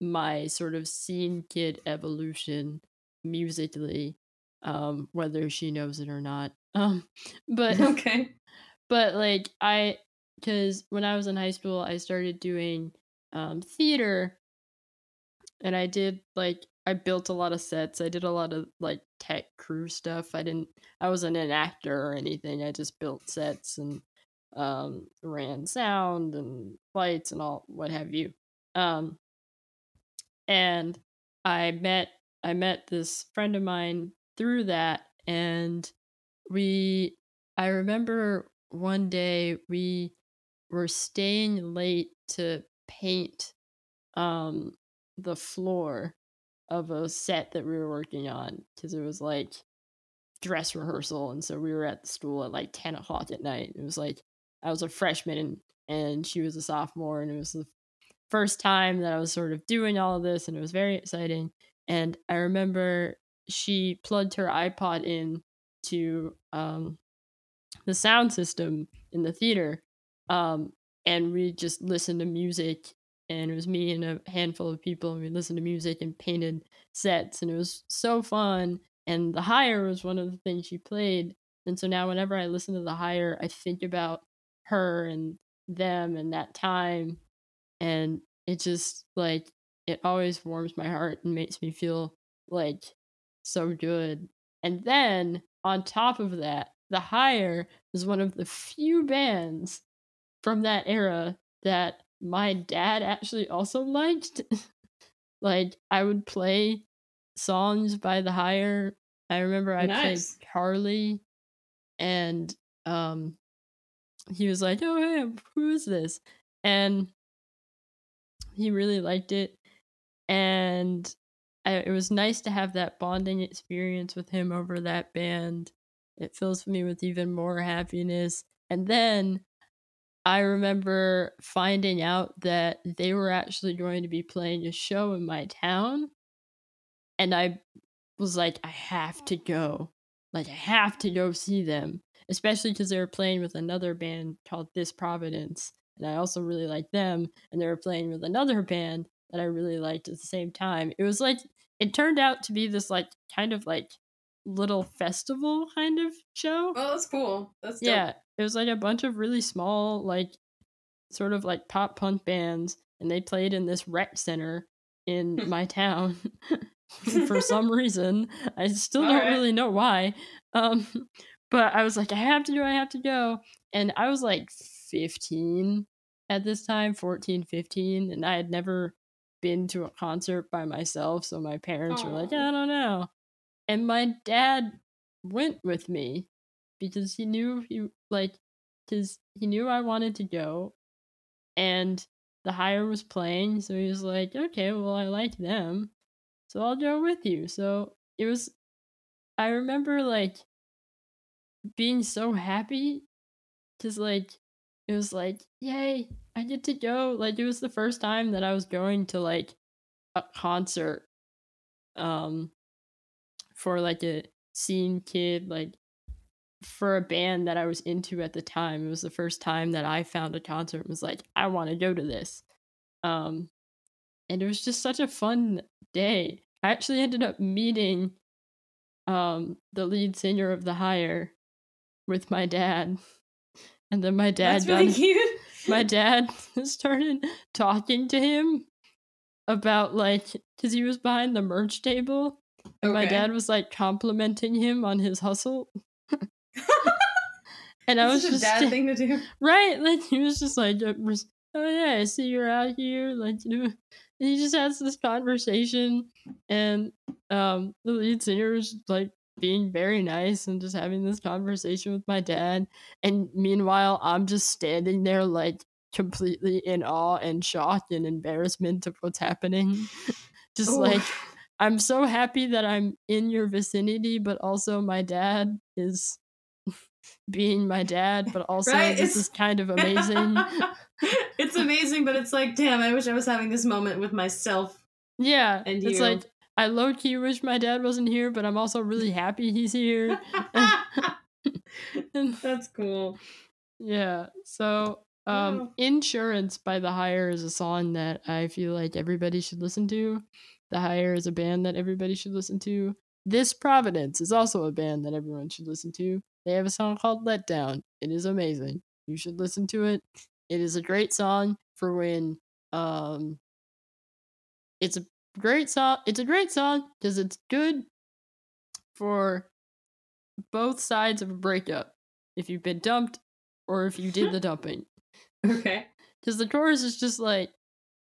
my sort of scene kid evolution musically um whether she knows it or not um but Okay. but like i because when i was in high school i started doing um theater and i did like i built a lot of sets. I did a lot of like tech crew stuff. I didn't i wasn't an actor or anything. I just built sets and um ran sound and lights and all what have you. Um and i met i met this friend of mine through that and we i remember one day we were staying late to paint um the floor of a set that we were working on because it was like dress rehearsal and so we were at the school at like 10 o'clock at night it was like i was a freshman and, and she was a sophomore and it was the first time that i was sort of doing all of this and it was very exciting and i remember she plugged her ipod in to um, the sound system in the theater um, and we just listened to music and it was me and a handful of people and we listened to music and painted sets and it was so fun and the higher was one of the things she played and so now whenever i listen to the higher i think about her and them and that time and it just like it always warms my heart and makes me feel like so good and then on top of that the higher is one of the few bands from that era that my dad actually also liked. like I would play songs by the higher. I remember I Nice. played Carly and um he was like, "Oh, hey, who is this?" And he really liked it and I, it was nice to have that bonding experience with him over that band. It fills me with even more happiness. And then I remember finding out that they were actually going to be playing a show in my town. And I was like, I have to go. Like, I have to go see them, especially because they were playing with another band called This Providence. And I also really liked them. And they were playing with another band that I really liked at the same time. It was like, it turned out to be this, like, kind of like little festival kind of show. Well, that's cool. That's dope. Yeah, it was like a bunch of really small, like sort of like pop punk bands, and they played in this rec center in my town for some reason. I still don't Alright. really know why. Um, but I was like, I have to go, I have to go. And I was like 15 at this time, 14, 15, and I had never been to a concert by myself. So my parents were like, I don't know. And my dad went with me because he knew he like because he knew I wanted to go and the higher was playing so he was like okay well I like them so I'll go with you so it was I remember like being so happy because like it was like yay I get to go like it was the first time that I was going to like a concert um for like a scene kid like for a band that I was into at the time. It was the first time that I found a concert and was like, I want to go to this. Um and it was just such a fun day. I actually ended up meeting um the lead singer of the Higher with my dad, and then my dad That's really done- cute. my dad started talking to him about like because he was behind the merch table and my dad was like complimenting him on his hustle and i was just a dad thing to do. right like he was just like oh yeah i see you're out here like you know and he just has this conversation and um the lead singer was like being very nice and just having this conversation with my dad and meanwhile i'm just standing there like completely in awe and shock and embarrassment of what's happening just Ooh. like i'm so happy that i'm in your vicinity but also my dad is being my dad but also Right, this it's- is kind of amazing it's amazing, but it's like, damn, I wish I was having this moment with myself. Yeah, And it's you. like I low key wish my dad wasn't here, but I'm also really happy he's here. And- That's cool. yeah, so um, Wow. "Insurance" by The Higher is a song that I feel like everybody should listen to. The Higher is a band that everybody should listen to. This Providence is also a band that everyone should listen to. They have a song called "Let Down." It is amazing. You should listen to it. It is a great song for when um it's a great song. It's a great song because it's good for both sides of a breakup. If you've been dumped or if you did the dumping. Okay. Because the chorus is just like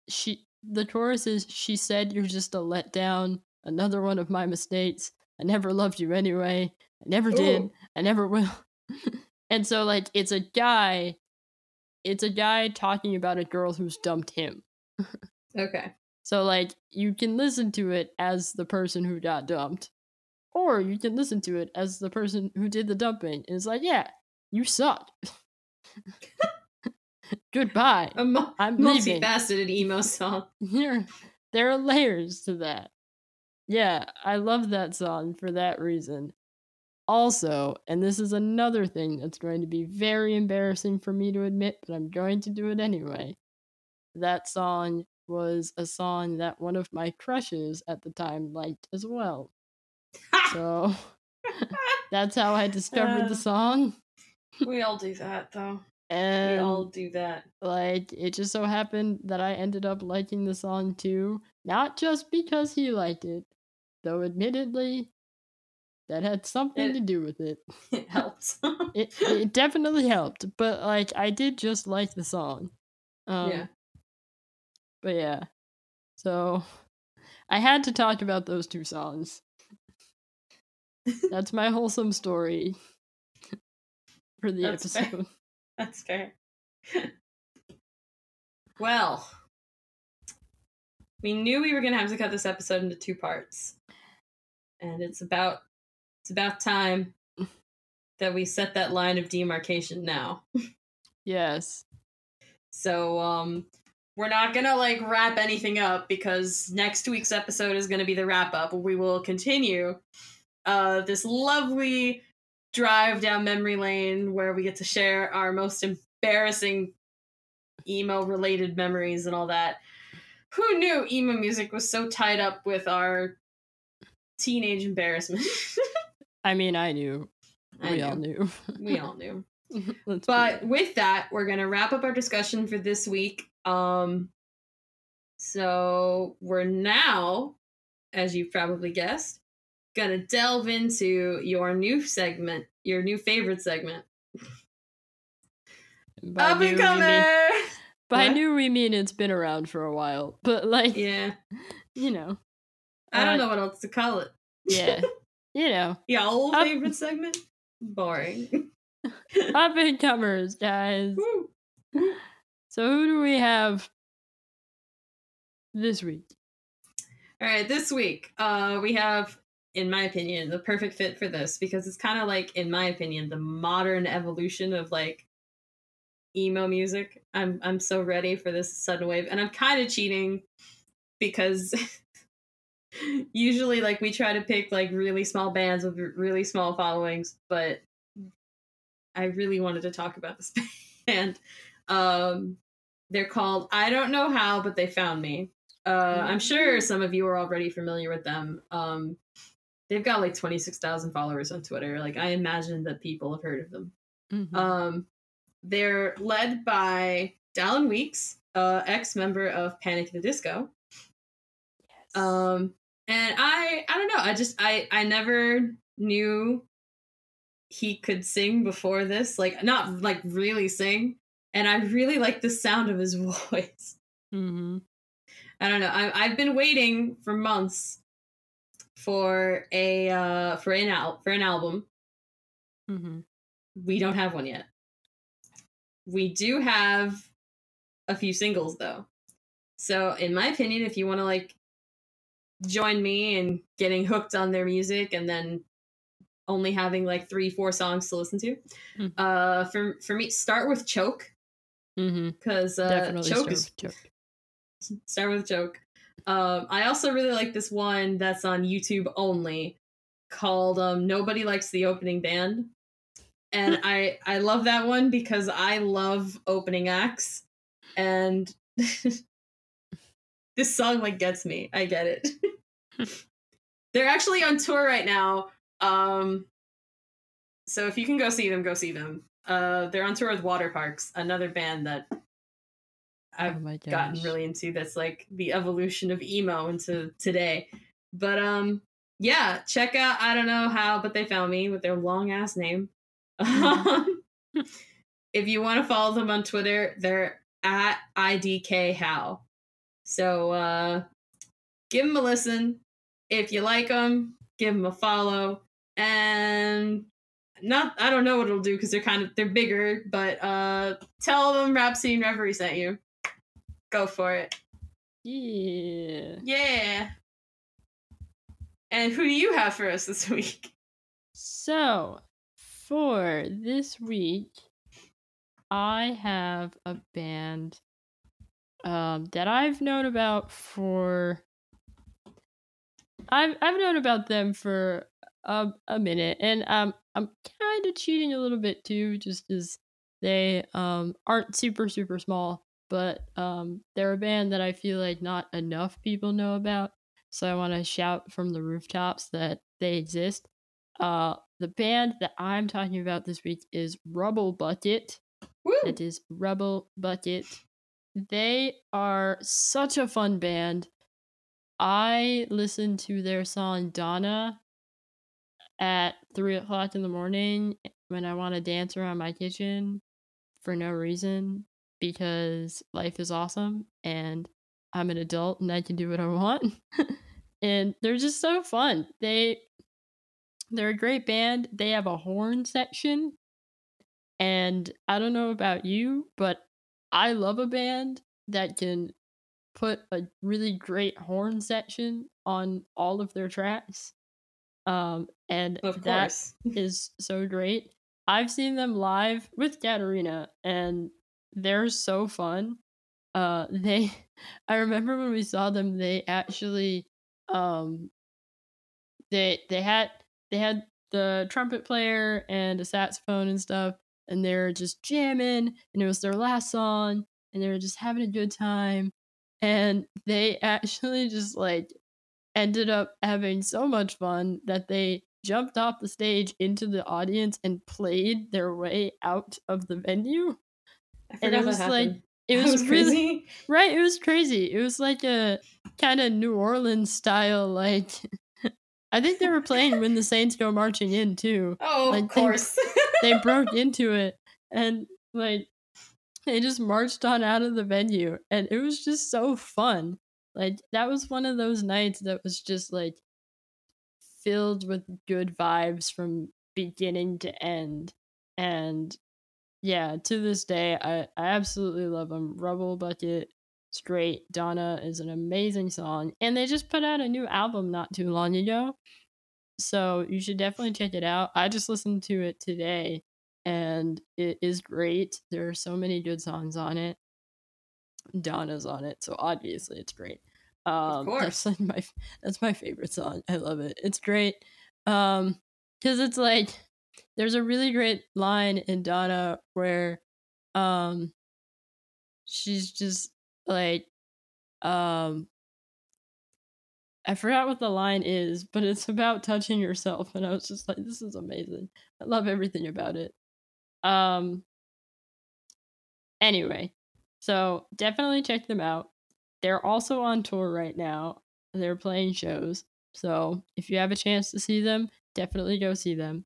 she the chorus is she said you're just a letdown, another one of my mistakes. I never loved you anyway. I never did. Ooh. I never will. and so like it's a guy it's a guy talking about a girl who's dumped him. Okay. So like you can listen to it as the person who got dumped. Or you can listen to it as the person who did the dumping. And it's like, yeah, you suck. Goodbye. A mu- I'm leaving. multifaceted emo song. Here, there are layers to that. Yeah, I love that song for that reason. Also, and this is another thing that's going to be very embarrassing for me to admit, but I'm going to do it anyway. That song was a song that one of my crushes at the time liked as well. So that's how I discovered Uh, the song. we all do that, though. We And all do that. like it just so happened that I ended up liking the song too, not just because he liked it, though admittedly that had something It- to do with it. It helps. It it definitely helped, but like I did just like the song. Um, yeah. But yeah. So I had to talk about those two songs. That's my wholesome story for the That's fair. episode. That's fair. well, we knew we were gonna have to cut this episode into two parts, and it's about it's about time that we set that line of demarcation now. Yes. So, um, we're not gonna like wrap anything up because next week's episode is gonna be the wrap up. We will continue uh this lovely drive down memory lane where we get to share our most embarrassing emo related memories and all that. Who knew emo music was so tied up with our teenage embarrassment? I mean, I knew. I we all knew. knew. We all knew. But with that, we're gonna wrap up our discussion for this week. Um, so we're now, as you've probably guessed, gonna delve into your new segment, your new favorite segment. By Up and coming. mean- By What? new, we mean it's been around for a while, but like, Yeah, you know, I don't Uh, know what else to call it. yeah, you know, Yeah, old Up- favorite segment. Boring. up and comers, guys. So who do we have this week? All right, this week, uh, we have, in my opinion, the perfect fit for this because it's kind of like, in my opinion, the modern evolution of like emo music. I'm I'm so ready for this sudden wave, and I'm kind of cheating because usually, like, we try to pick like really small bands with really small followings, but I really wanted to talk about this band. Um, they're called I don't know how, but they found me. Uh, I'm sure some of you are already familiar with them. Um, they've got like 26,000 followers on Twitter. Like I imagine that people have heard of them. Mhm. Um, they're led by Dallon Weekes, uh, ex member of Panic at the Disco. Yes. Um, and I, I don't know. I just, I, I never knew he could sing before this. Like, not like really sing. And I really like the sound of his voice. Mhm. I don't know. I, I've been waiting for months for a uh for an al- for an album. Mhm. We don't have one yet. We do have a few singles though. So, in my opinion, if you want to like join me in getting hooked on their music and then only having like three, four songs to listen to, Mhm. uh, for for me, start with Choke Mhm. because uh, Definitely Choke start is with joke. start with Choke. Um, I also really like this one that's on YouTube only called um, "Nobody Likes the Opening Band," and I I love that one because I love opening acts, and this song like gets me. I get it. They're actually on tour right now. Um, so if you can go see them, go see them. Uh, they're on tour with Waterparks, another band that I've oh gotten really into that's like the evolution of emo into today. But um yeah, check out I don't know how, but they found me with their long ass name. Um, if you want to follow them on Twitter, they're at IDK How. So uh give them a listen. If you like them, give them a follow. And not I don't know what it'll do because they're kind of they're bigger, but uh tell them Rhapsody in Reverie sent you. Go for it. Yeah. Yeah. And who do you have for us this week? So, for this week, I have a band um, that I've known about for. I've I've known about them for a, a minute, and um, I'm kind of cheating a little bit too, just as they um aren't super super small, but um they're a band that I feel like not enough people know about. So I want to shout from the rooftops that they exist. Uh, the band that I'm talking about this week is Rubblebucket. Woo! It is Rubblebucket. They are such a fun band. I listened to their song Donna at three o'clock in the morning when I want to dance around my kitchen for no reason because life is awesome and I'm an adult and I can do what I want. and they're just so fun. They they're a great band. They have a horn section. And I don't know about you, but I love a band that can put a really great horn section on all of their tracks. Um and Of that is so great. I've seen them live with Katarina and they're so fun. Uh they I remember when we saw them they actually um they they had they had the trumpet player and a saxophone and stuff and they're just jamming and it was their last song and they were just having a good time and they actually just like ended up having so much fun that they jumped off the stage into the audience and played their way out of the venue. I And it was like it That was, really crazy. right, it was crazy. It was like a kind of New Orleans style like I think they were playing when the Saints go marching in too. Oh, like, of they- course. They broke into it and like they just marched on out of the venue and it was just so fun. Like that was one of those nights that was just like filled with good vibes from beginning to end. And yeah, to this day I I absolutely love them. Rubblebucket Straight Donna is an amazing song and they just put out a new album not too long ago. So you should definitely check it out. I just listened to it today and it is great. There are so many good songs on it. Donna's on it, so obviously it's great. Um, course. that's like my that's my favorite song. I love it. It's great. Um, because it's like there's a really great line in Donna where, um, she's just like, um, I forgot what the line is, but it's about touching yourself, and I was just like, this is amazing. I love everything about it. Um. Anyway, so definitely check them out. They're also on tour right now. They're playing shows. So if you have a chance to see them, definitely go see them.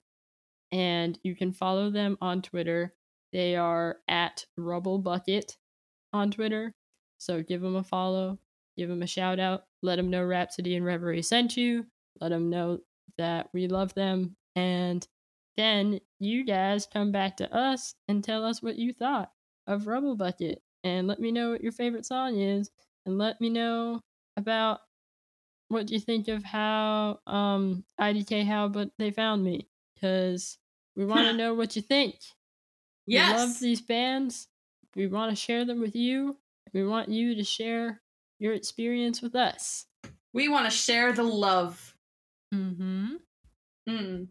And you can follow them on Twitter. They are at Rubblebucket on Twitter. So give them a follow, give them a shout out, let them know Rhapsody in Reverie sent you, let them know that we love them, and then you guys come back to us and tell us what you thought of Rubblebucket and let me know what your favorite song is and let me know about what you think of how um IDK how but they found me cuz we want to know what you think. Yes. We love these bands. We want to share them with you. We want you to share your experience with us. We want to share the love. Mm-hmm. Mm.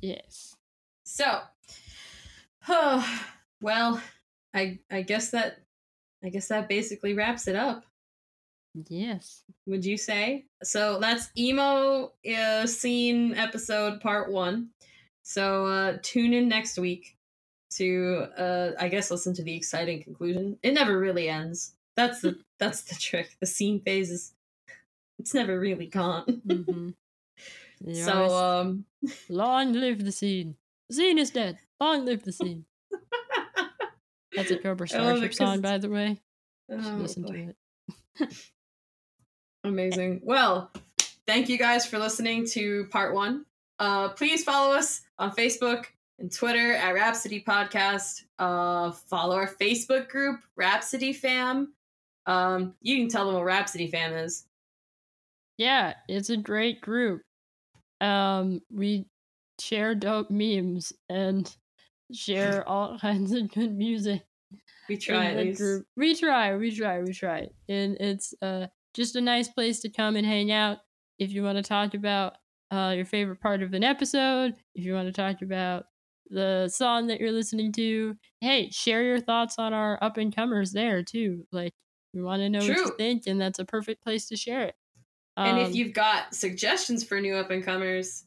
Yes. So, oh, well, I I guess that I guess that basically wraps it up. Yes. Would you say? So that's emo uh, scene episode part one. So uh, tune in next week to uh, I guess listen to the exciting conclusion. It never really ends. That's the that's the trick. The scene phase is it's never really gone. Mhm. so um long live the scene. Scene is dead. Long live the scene. That's a Cobra I love it Starship song, by the way. Oh, listen boy. to it. Amazing. Well, thank you guys for listening to part one. Uh, please follow us on Facebook and Twitter at Rhapsody Podcast. Uh, follow our Facebook group, Rhapsody Fam. Um, you can tell them what Rhapsody Fam is. Yeah, it's a great group. Um, we share dope memes and share all kinds of good music. We try at least. group. We try, we try, we try. And it's uh just a nice place to come and hang out if you want to talk about uh your favorite part of an episode, if you want to talk about the song that you're listening to. Hey, share your thoughts on our up and comers there too. Like we want to know what you True. think, and that's a perfect place to share it. And Um, if you've got suggestions for new up and comers,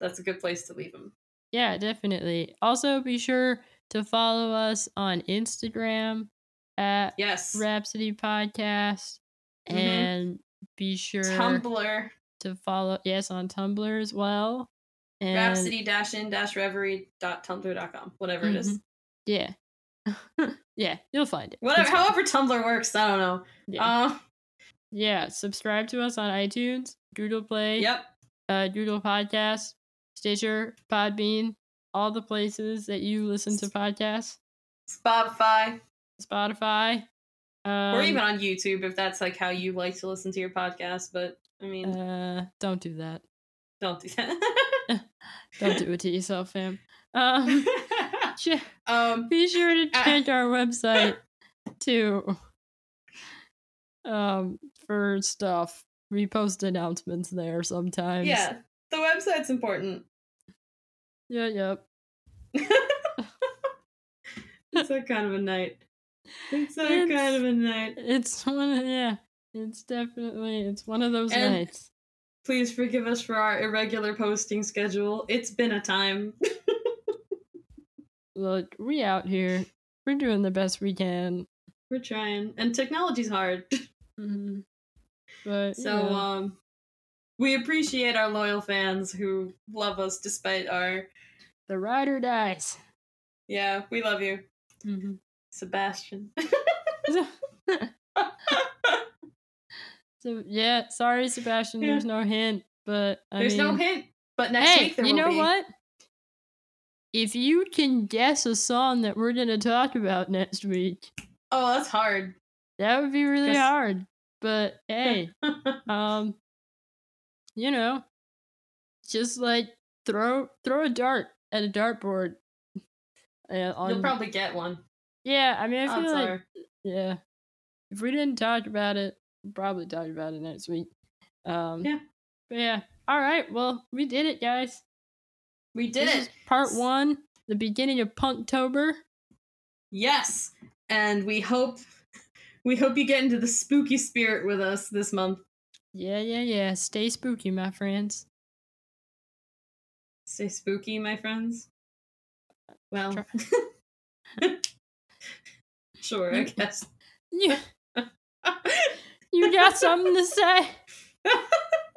that's a good place to leave them. Yeah, definitely. Also, be sure to follow us on Instagram at Yes. Rhapsody Podcast, Mhm. and be sure Tumblr, to follow yes on Tumblr as well. And rhapsody in dash reverie.tumblr.com, whatever it is. Mhm. yeah, yeah, you'll find it. Whatever, however Tumblr works, I don't know. yeah. Uh, yeah, subscribe to us on iTunes, Google Play, yep. uh, Google Podcasts, Stitcher, Podbean, all the places that you listen to podcasts, Spotify, Spotify, um, or even on YouTube if that's like how you like to listen to your podcast. But I mean, Uh, don't do that. don't do that. Don't do it to yourself, fam. Um, um, be sure to Ah. check our website too. Um, for stuff. We post announcements there sometimes. yeah, the website's important. Yeah. Yep. it's that kind of a night. It's that It's- kind of a night. It's one. Of, yeah. It's definitely. It's one of those And- nights. Please forgive us for our irregular posting schedule. It's been a time. Look, we out here. We're doing the best we can. We're trying, and technology's hard. Mhm. But So, know, um, we appreciate our loyal fans who love us despite our. the rider dies. Yeah, we love you, hmm Sebastian. So yeah, sorry, Sebastian. Yeah. There's no hint, but I There's no hint, but next hey, week there you will know be. what? If you can guess a song that we're gonna talk about next week, Oh, that's hard. that would be really hard. But hey, um, you know, just like throw throw a dart at a dartboard. Uh, on, You'll probably get one. yeah, I mean, I feel Odds like are. yeah, if we didn't talk about it, we'll probably talk about it next week. Um, Yeah. But yeah. All right. Well, we did it, guys. We did This it. is part one, the beginning of Punktober. Yes, and we hope we hope you get into the spooky spirit with us this month. Yeah, yeah, yeah. Stay spooky, my friends. Stay spooky, my friends. Well, sure, I guess. You, you got something to say?